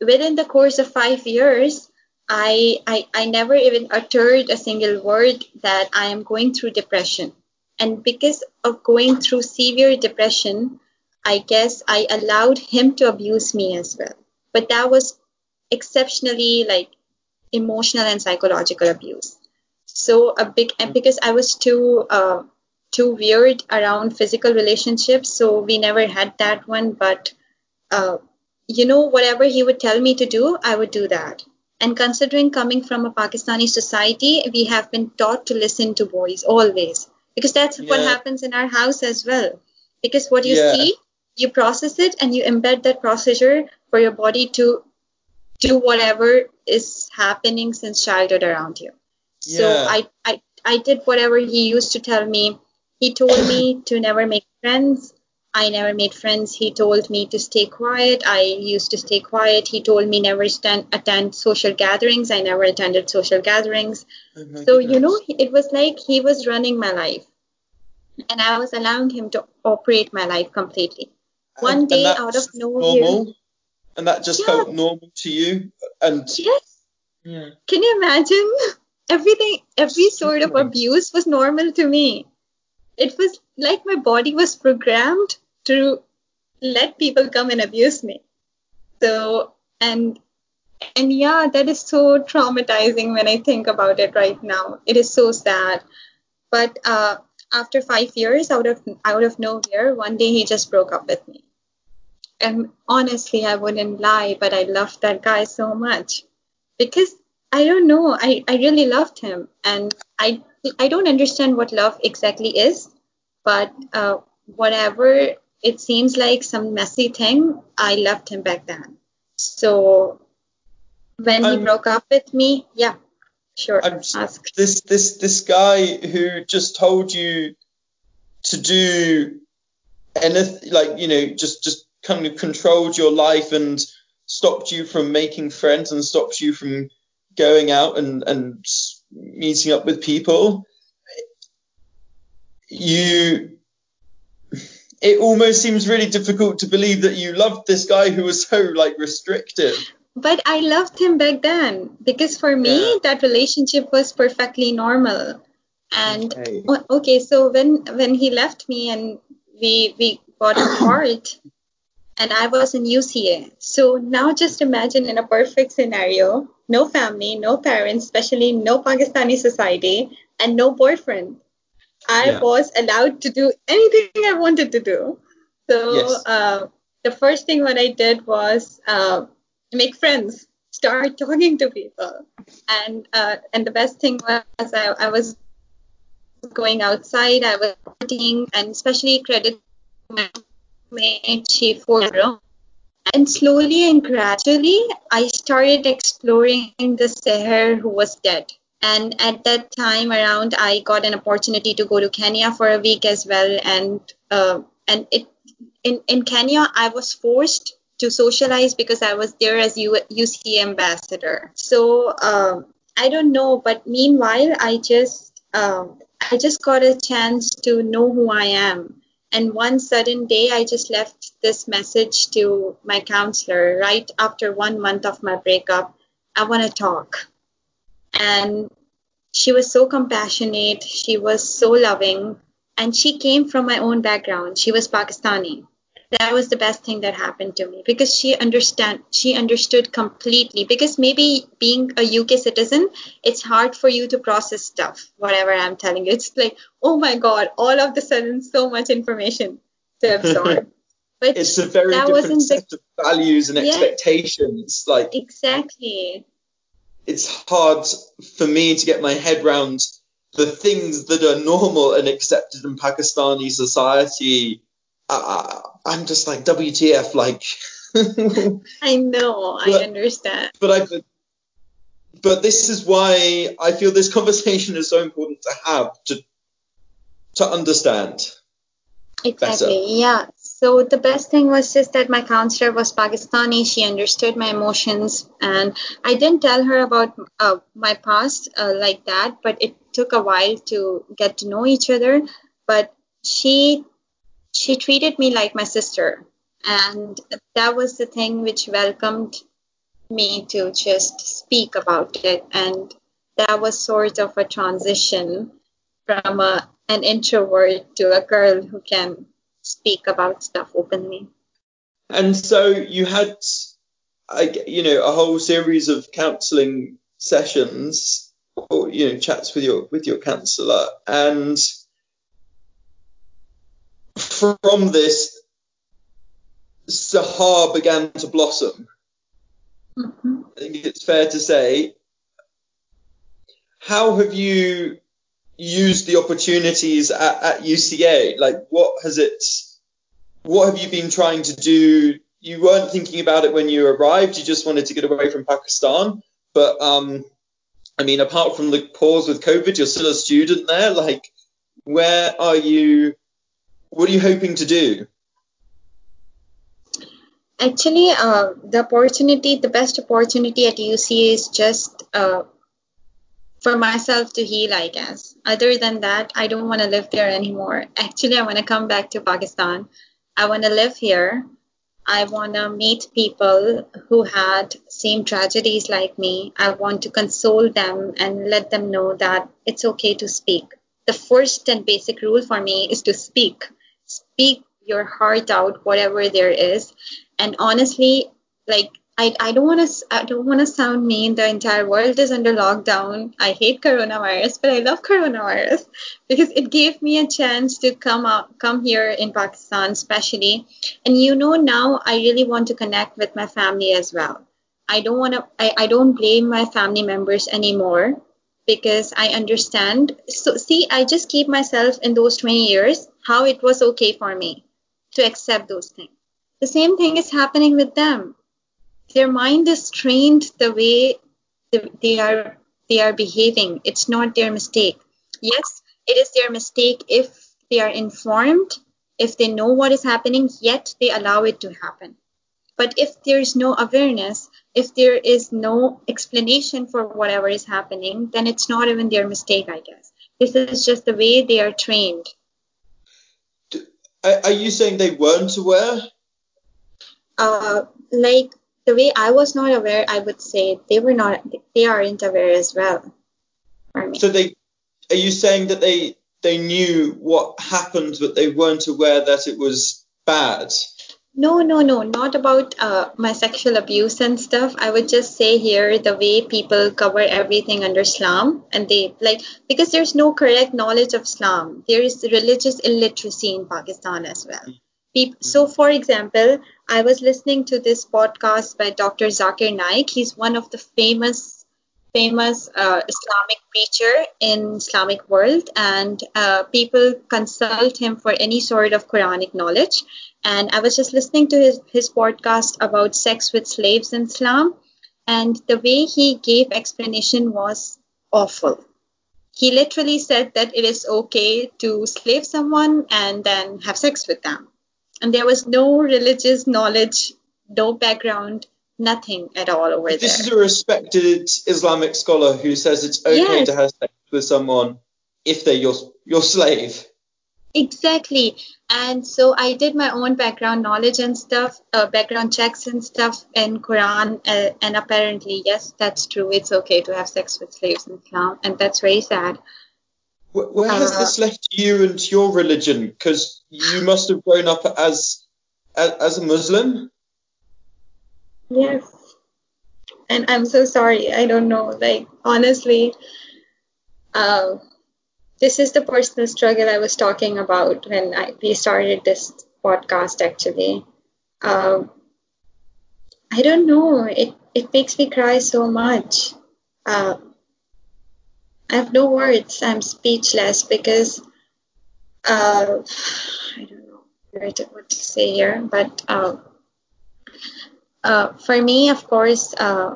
Within the course of five years, I, I, I never even uttered a single word that I am going through depression. And because of going through severe depression, I guess I allowed him to abuse me as well. But that was exceptionally like emotional and psychological abuse so a big and because i was too uh, too weird around physical relationships so we never had that one but uh, you know whatever he would tell me to do i would do that and considering coming from a pakistani society we have been taught to listen to boys always because that's yeah. what happens in our house as well because what you yeah. see you process it and you embed that procedure for your body to do whatever is happening since childhood around you so. I, I I did whatever he used to tell me. He told me to never make friends. I never made friends. He told me to stay quiet. I used to stay quiet. He told me never stand, attend social gatherings. I never attended social gatherings. Oh so, goodness. you know, it was like he was running my life. And I was allowing him to operate my life completely. One and, day, and out of nowhere. Normal? And that just yeah. felt normal to you? And Yes. Yeah. Can you imagine? everything, every sort of abuse was normal to me. It was like my body was programmed to let people come and abuse me. So, and, and yeah, that is so traumatizing when I think about it right now. It is so sad. But, uh, after five years out of out of nowhere, one day he just broke up with me. And honestly, I wouldn't lie, but I loved that guy so much because I don't know. I, I really loved him, and I I don't understand what love exactly is, but uh, whatever it seems like some messy thing, I loved him back then. So when um, he broke up with me, yeah, sure. I'm, ask. This this this guy who just told you to do anything, like you know, just just kind of controlled your life and stopped you from making friends and stopped you from going out and, and meeting up with people, you it almost seems really difficult to believe that you loved this guy who was so like restrictive. But I loved him back then because for me yeah. that relationship was perfectly normal. And okay. okay, so when when he left me and we we got apart and I was in UCA. So now just imagine in a perfect scenario, no family, no parents, especially no Pakistani society, and no boyfriend. I yeah. was allowed to do anything I wanted to do. So yes. uh, the first thing what I did was uh, make friends, start talking to people, and uh, and the best thing was I, I was going outside, I was working, and especially credit And slowly and gradually, I started exploring the Seher who was dead. And at that time around, I got an opportunity to go to Kenya for a week as well. And uh, and it in, in Kenya, I was forced to socialize because I was there as U- UCA ambassador. So um, I don't know, but meanwhile, I just um, I just got a chance to know who I am and one sudden day, I just left this message to my counselor right after one month of my breakup. I want to talk. And she was so compassionate. She was so loving. And she came from my own background. She was Pakistani that was the best thing that happened to me because she understand she understood completely because maybe being a UK citizen it's hard for you to process stuff whatever I'm telling you. It's like oh my god all of the sudden so much information to absorb. But it's a very different set the, of values and yeah, expectations. Like exactly. it's hard for me to get my head around the things that are normal and accepted in Pakistani society I, am just like WTF, like I know, But- I understand. but I but this is why I feel this conversation is so important to have to to understand. Exactly, yeah. So the best thing was just that my counselor was Pakistani. She understood my emotions, and I didn't tell her about uh, my past uh, like that. But it took a while to get to know each other. But she she treated me like my sister, and that was the thing which welcomed me to just speak about it. And that was sort of a transition from a, an introvert to a girl who can speak about stuff openly. And so you had, you know, a whole series of counselling sessions or you know chats with your with your counsellor, and from this, Seher began to blossom. Mhm. I think it's fair to say. How have you used the opportunities at, at UCA? Like, what has it? What have you been trying to do? You weren't thinking about it when you arrived. You just wanted to get away from Pakistan. But um, I mean, apart from the pause with COVID, you're still a student there. Like, where are you? What are you hoping to do? Actually, uh, the opportunity, the best opportunity at UCA is just uh, for myself to heal, I guess. Other than that, I don't want to live there anymore. Actually, I want to come back to Pakistan. I want to live here. I want to meet people who had same tragedies like me. I want to console them and let them know that it's okay to speak. The first and basic rule for me is to speak. Speak your heart out, whatever there is. And honestly, like I, I don't want to I don't want to sound mean. The entire world is under lockdown. I hate coronavirus, but I love coronavirus because it gave me a chance to come out, come here in Pakistan, especially. And you know, now I really want to connect with my family as well. I don't want to. I, I don't blame my family members anymore because I understand. So see, I just keep myself in those 20 years how it was okay for me to accept those things. The same thing is happening with them. Their mind is trained the way they are they are behaving. It's not their mistake. Yes it is their mistake if they are informed if they know what is happening yet they allow it to happen. But if there is no awareness if there is no explanation for whatever is happening then it's not even their mistake i guess. This is just the way they are trained Are, are you saying they weren't aware? uh, like the way I was not aware, I would say they were not, they aren't aware as well. So they, are you saying that they they knew what happened, but they weren't aware that it was bad? No, no, no, not about uh, my sexual abuse and stuff. I would just say here the way people cover everything under Islam, and they like because there's no correct knowledge of Islam. There is religious illiteracy in Pakistan as well. Peop- So, for example, I was listening to this podcast by Dr. Zakir Naik. He's one of the famous famous uh, Islamic preacher in Islamic world, and uh, people consult him for any sort of Quranic knowledge. And I was just listening to his his podcast about sex with slaves in Islam, and the way he gave explanation was awful. He literally said that it is okay to slave someone and then have sex with them. And there was no religious knowledge, no background, nothing at all over there. This is a respected Islamic scholar who says it's okay Yes. to have sex with someone if they're your your slave. Exactly. And so I did my own background knowledge and stuff, uh, background checks and stuff in Quran. Uh, and apparently, yes, that's true. It's okay to have sex with slaves in Islam. And that's very sad. Where, where has Uh, this left you and your religion? Because you must have grown up as as, as a Muslim. Yes. And I'm so sorry. I don't know. Like, honestly, uh, this is the personal struggle I was talking about when I, we started this podcast, actually. Um, I don't know. It, it makes me cry so much. Uh, I have no words. I'm speechless because uh, I don't know what to, say here, but uh, Uh, for me, of course, uh,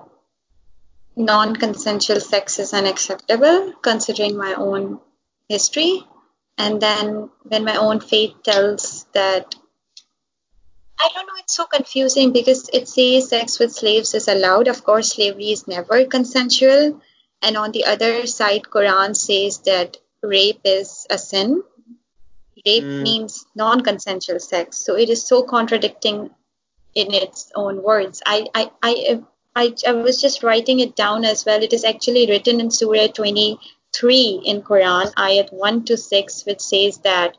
non consensual sex is unacceptable considering my own history. And then when my own faith tells that, I don't know, it's so confusing because it says sex with slaves is allowed. Of course, slavery is never consensual. And on the other side, Quran says that rape is a sin. Rape mm. means non-consensual sex. So it is so contradicting in its own words. I, I, I, I, I was just writing it down as well. It is actually written in Surah 23 in Quran, ayat 1 to 6, which says that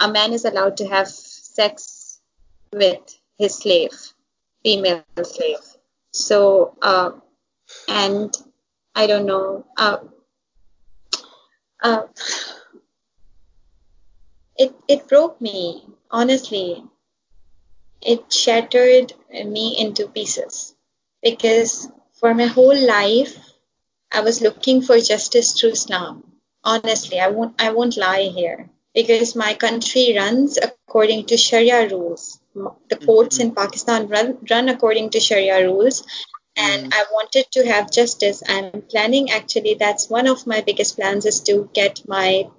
a man is allowed to have sex with his slave, female slave. So, uh, and I don't know. Uh, uh, it it broke me honestly. It shattered me into pieces because for my whole life I was looking for justice through Islam. Honestly, I won't I won't lie here because my country runs according to Sharia rules. The courts mm-hmm. in Pakistan run run according to Sharia rules, and mm. I wanted to have justice. I'm planning actually. That's one of my biggest plans is to get my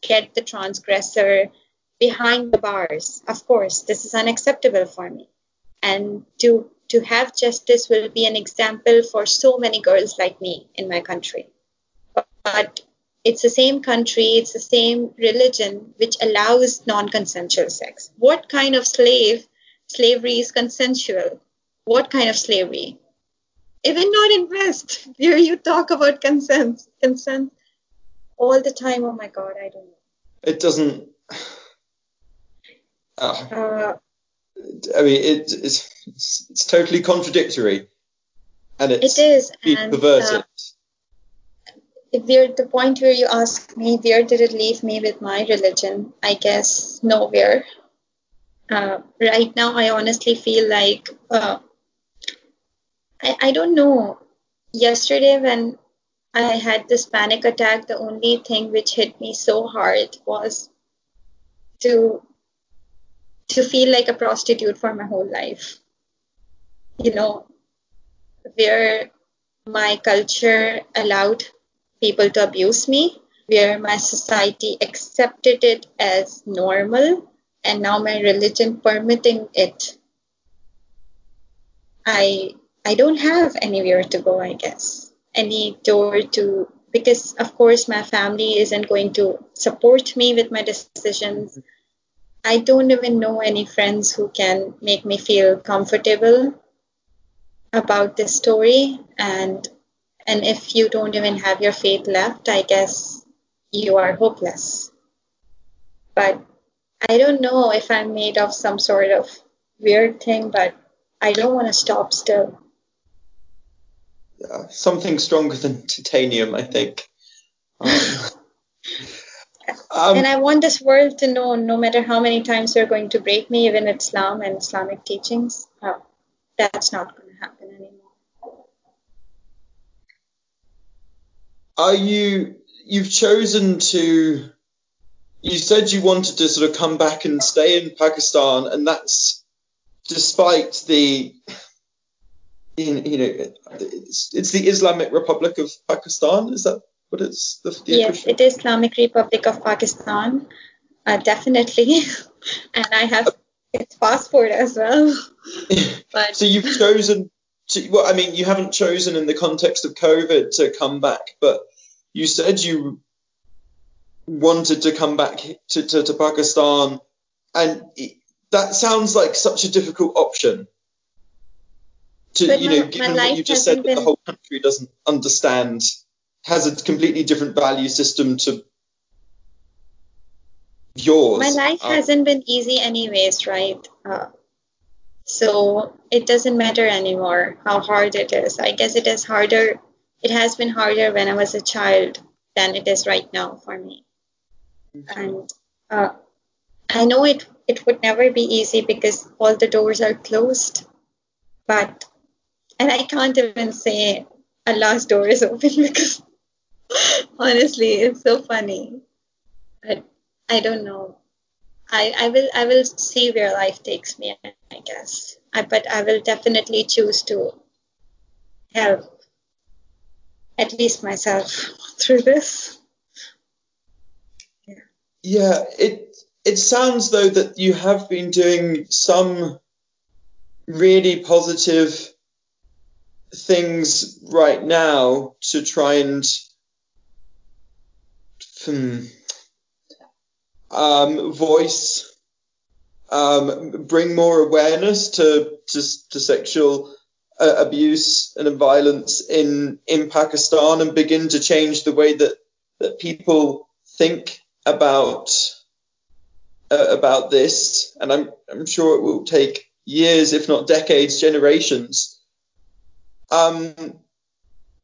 get the transgressor behind the bars. Of course, this is unacceptable for me, and to to have justice will be an example for so many girls like me in my country. But, it's the same country, it's the same religion which allows non-consensual sex. What kind of slave slavery is consensual? What kind of slavery? even not in West, where you talk about consent, consent all the time. Oh my God, I don't know. It doesn't. Uh, uh, I mean, it, it's, it's, it's totally contradictory, and it's it is and, perverted. Uh, where the point where you ask me where did it leave me with my religion, I guess nowhere. Uh, right now, I honestly feel like uh, I, I don't know. Yesterday, when I had this panic attack, the only thing which hit me so hard was to to feel like a prostitute for my whole life. You know, where my culture allowed people to abuse me, where my society accepted it as normal, and now my religion permitting it. I I don't have anywhere to go, I guess. Any door to, because of course my family isn't going to support me with my decisions. I don't even know any friends who can make me feel comfortable about this story. And, and if you don't even have your faith left, I guess you are hopeless. But I don't know if I'm made of some sort of weird thing, but I don't want to stop still uh, something stronger than titanium, I think. Um, um, and I want this world to know, no matter how many times they're going to break me, even Islam and Islamic teachings, uh, that's not going to happen anymore. Are you? You've chosen to. You said you wanted to sort of come back and stay in Pakistan, and that's despite the in, you know, it's, it's, the Islamic Republic of Pakistan. Is that what it's? The, the yes, it is Islamic Republic of Pakistan, uh, definitely, and I have its passport as well. but so you've chosen. To, well, I mean, you haven't chosen in the context of COVID to come back, but you said you wanted to come back to, to, to Pakistan, and that sounds like such a difficult option to but you my, know, given what you just said, been... that the whole country doesn't understand, has a completely different value system to yours. My life um, hasn't been easy, anyways, right? Uh, so it doesn't matter anymore how hard it is. I guess it is harder. It has been harder when I was a child than it is right now for me. And uh, I know it it would never be easy because all the doors are closed. But and I can't even say a last door is open because honestly, it's so funny. But I don't know. I, I will I will see where life takes me, I guess. I, but I will definitely choose to help at least myself through this. Yeah. yeah, it it sounds though that you have been doing some really positive things right now to try and hmm, um, voice, um, bring more awareness to to, to sexual uh, abuse and violence in in Pakistan and begin to change the way that that people think about uh, about this. And I'm I'm sure it will take years, if not decades, generations. Um,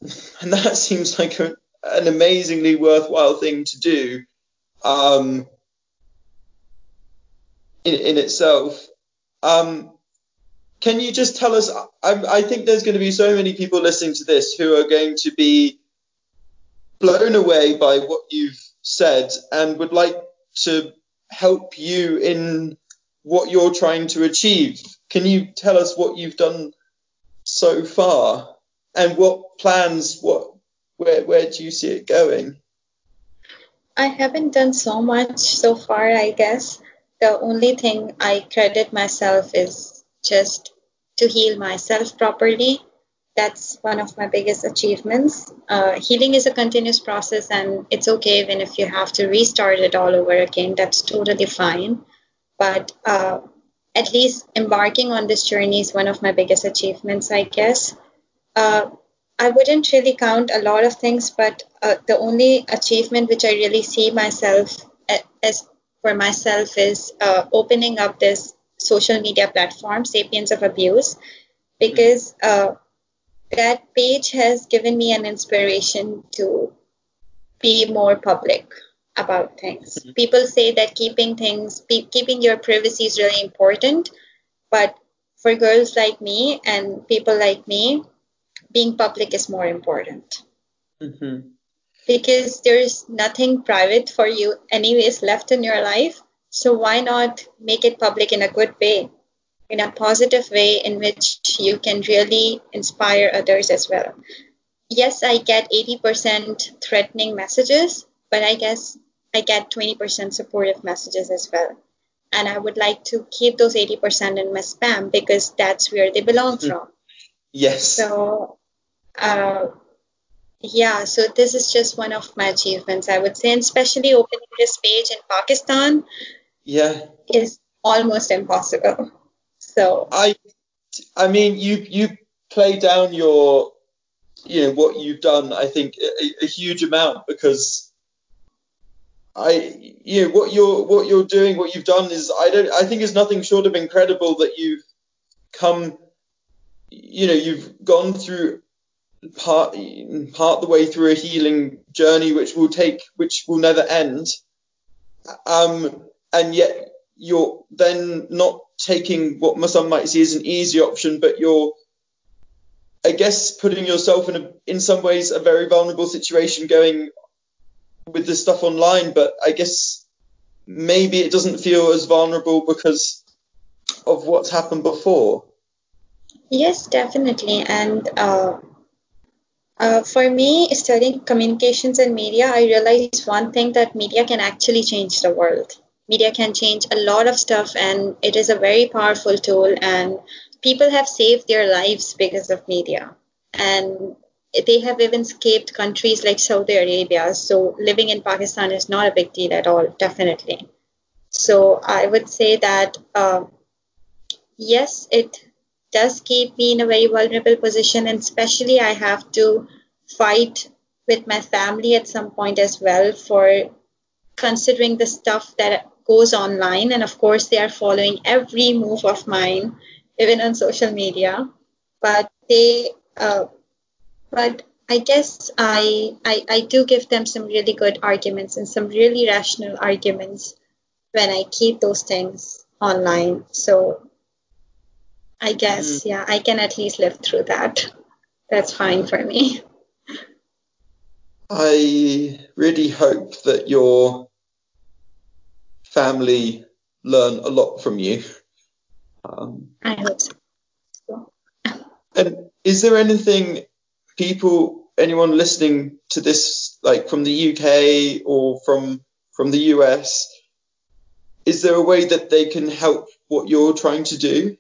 and that seems like a, an amazingly worthwhile thing to do um, in, in itself. Um, can you just tell us? I, I think there's going to be so many people listening to this who are going to be blown away by what you've said and would like to help you in what you're trying to achieve. Can you tell us what you've done so far and what plans? What where where do you see it going? I haven't done so much so far. I guess the only thing I credit myself is just to heal myself properly. That's one of my biggest achievements. Uh, healing is a continuous process, and it's okay even if you have to restart it all over again. That's totally fine. But uh, at least embarking on this journey is one of my biggest achievements, I guess. Uh, I wouldn't really count a lot of things, but uh, the only achievement which I really see myself as for myself is uh, opening up this social media platform, Sapiens of Abuse, because uh, that page has given me an inspiration to be more public about things. Mm-hmm. People say that keeping things, keeping your privacy is really important, but for girls like me and people like me, being public is more important. Mm-hmm. Because there's nothing private for you, anyways, left in your life. So why not make it public in a good way, in a positive way in which you can really inspire others as well? Yes, I get 80% threatening messages, but I guess I get 20% supportive messages as well. And I would like to keep those 80% in my spam because that's where they belong mm-hmm. from. Yes. So, uh, yeah, so this is just one of my achievements, I would say, and especially opening this page in Pakistan yeah. is almost impossible. So i i mean you you play down your you know what you've done i think a, a huge amount because i you know what you're what you're doing what you've done is i don't i think is nothing short of incredible that you've come you know you've gone through part part the way through a healing journey which will take which will never end um and yet you're then not taking what some might see as an easy option, but you're, I guess, putting yourself in a, in some ways, a very vulnerable situation going with this stuff online. But I guess maybe it doesn't feel as vulnerable because of what's happened before. Yes, definitely. And uh, uh, for me, studying communications and media, I realized one thing that media can actually change the world media can change a lot of stuff and it is a very powerful tool and people have saved their lives because of media and they have even escaped countries like Saudi Arabia. So living in Pakistan is not a big deal at all, definitely. So I would say that uh, yes, it does keep me in a very vulnerable position, and especially I have to fight with my family at some point as well for considering the stuff that goes online, and of course, they are following every move of mine, even on social media. But they, uh, but I guess I, I I do give them some really good arguments and some really rational arguments when I keep those things online. So I guess, mm. yeah, I can at least live through that. That's fine for me. I really hope that your family learn a lot from you. Um, I hope so. And is there anything people, anyone listening to this, like from the UK or from from the US, is there a way that they can help what you're trying to do?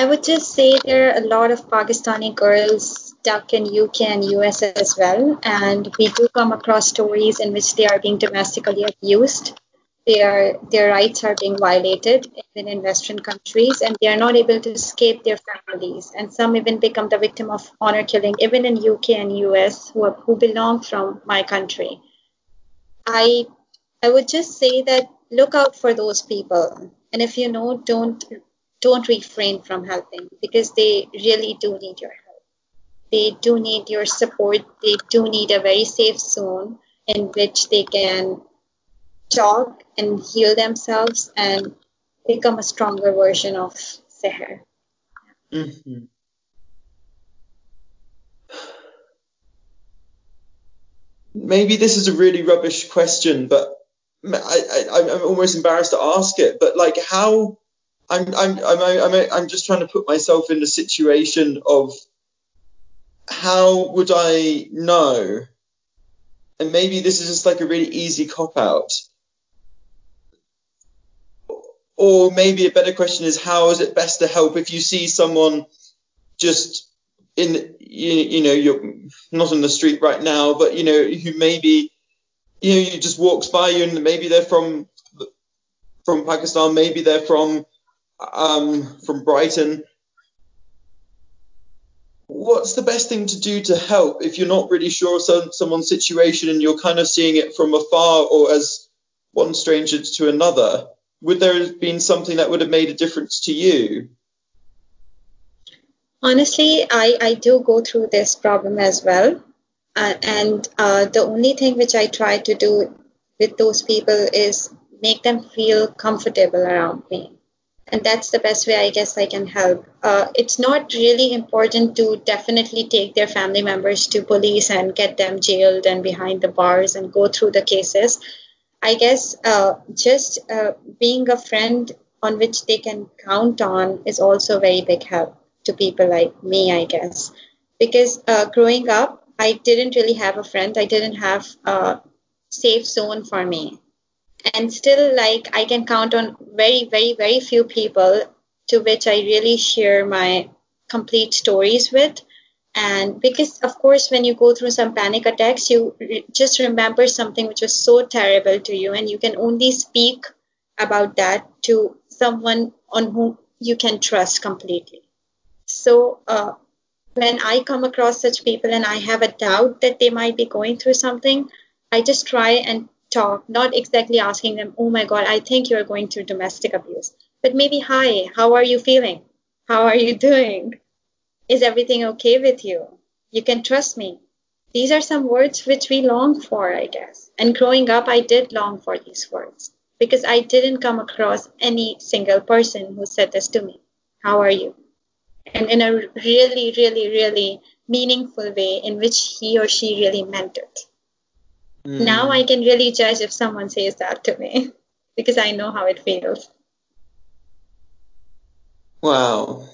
I would just say there are a lot of Pakistani girls stuck in UK and US as well, and we do come across stories in which they are being domestically abused. Their their rights are being violated even in Western countries, and they are not able to escape their families. And some even become the victim of honor killing, even in UK and US, who are, who belong from my country. I I would just say that look out for those people, and if you know, don't don't refrain from helping because they really do need your help. They do need your support. They do need a very safe zone in which they can talk and heal themselves and become a stronger version of Seher. Mm-hmm. Maybe this is a really rubbish question, but I, I, I'm almost embarrassed to ask it. But like, how? I'm, I'm, I'm, I'm, just trying to put myself in the situation of how would I know? And maybe this is just like a really easy cop out or maybe a better question is how is it best to help if you see someone just in you, you know you're not on the street right now but you know who maybe you know you just walks by you and maybe they're from from Pakistan maybe they're from um, from Brighton what's the best thing to do to help if you're not really sure of some, someone's situation and you're kind of seeing it from afar or as one stranger to another would there have been something that would have made a difference to you? Honestly, I, I do go through this problem as well. Uh, and uh, the only thing which I try to do with those people is make them feel comfortable around me. And that's the best way I guess I can help. Uh, it's not really important to definitely take their family members to police and get them jailed and behind the bars and go through the cases I guess uh, just uh, being a friend on which they can count on is also a very big help to people like me, I guess. Because uh, growing up, I didn't really have a friend. I didn't have a safe zone for me. And still, like, I can count on very, very, very few people to which I really share my complete stories with. And because of course when you go through some panic attacks you re- just remember something which was so terrible to you and you can only speak about that to someone on whom you can trust completely. So uh, when i come across such people and i have a doubt that they might be going through something i just try and talk not exactly asking them oh my god i think you're going through domestic abuse but maybe hi how are you feeling how are you doing is everything okay with you? You can trust me. These are some words which we long for, I guess. And growing up, I did long for these words because I didn't come across any single person who said this to me. How are you? And in a really, really, really meaningful way in which he or she really meant it. Mm. Now I can really judge if someone says that to me because I know how it feels. Wow.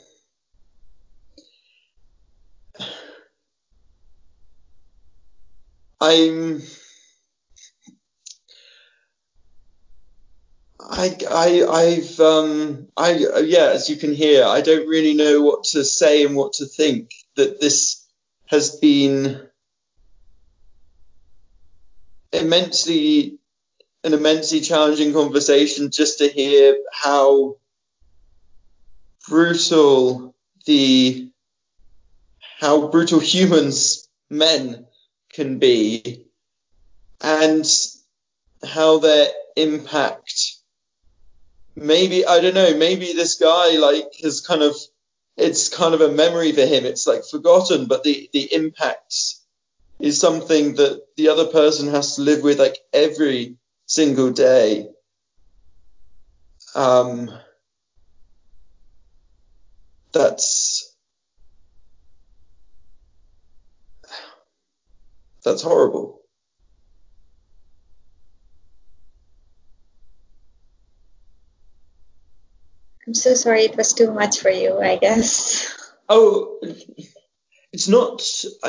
I'm I, I, I've, um, I, yeah, as you can hear, I don't really know what to say and what to think. That this has been immensely, an immensely challenging conversation just to hear how brutal the, how brutal humans, men, can be and how their impact maybe I don't know, maybe this guy like has kind of it's kind of a memory for him. It's like forgotten, but the the impact is something that the other person has to live with like every single day. Um, that's That's horrible. I'm so sorry it was too much for you, I guess. Oh, it's not,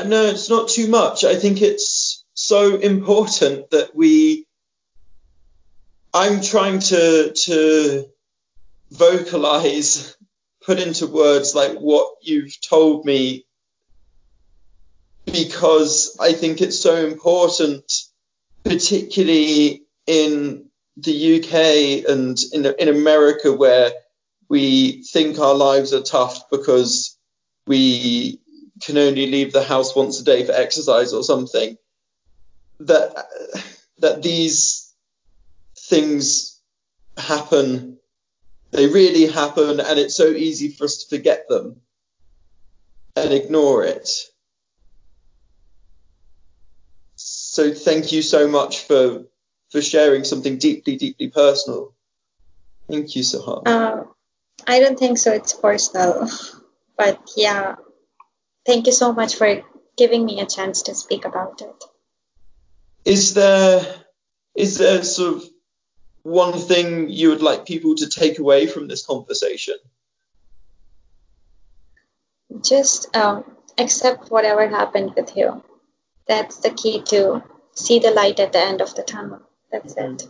no, it's not too much. I think it's so important that we, I'm trying to, to vocalize, put into words like what you've told me because I think it's so important, particularly in the UK and in, in America, where we think our lives are tough because we can only leave the house once a day for exercise or something. That that these things happen, they really happen, and it's so easy for us to forget them and ignore it. So thank you so much for for sharing something deeply, deeply personal. Thank you, Seher. Uh, I don't think so. It's personal, but yeah, thank you so much for giving me a chance to speak about it. Is there is there sort of one thing you would like people to take away from this conversation? Just um, accept whatever happened with you that's the key to see the light at the end of the tunnel. That's it.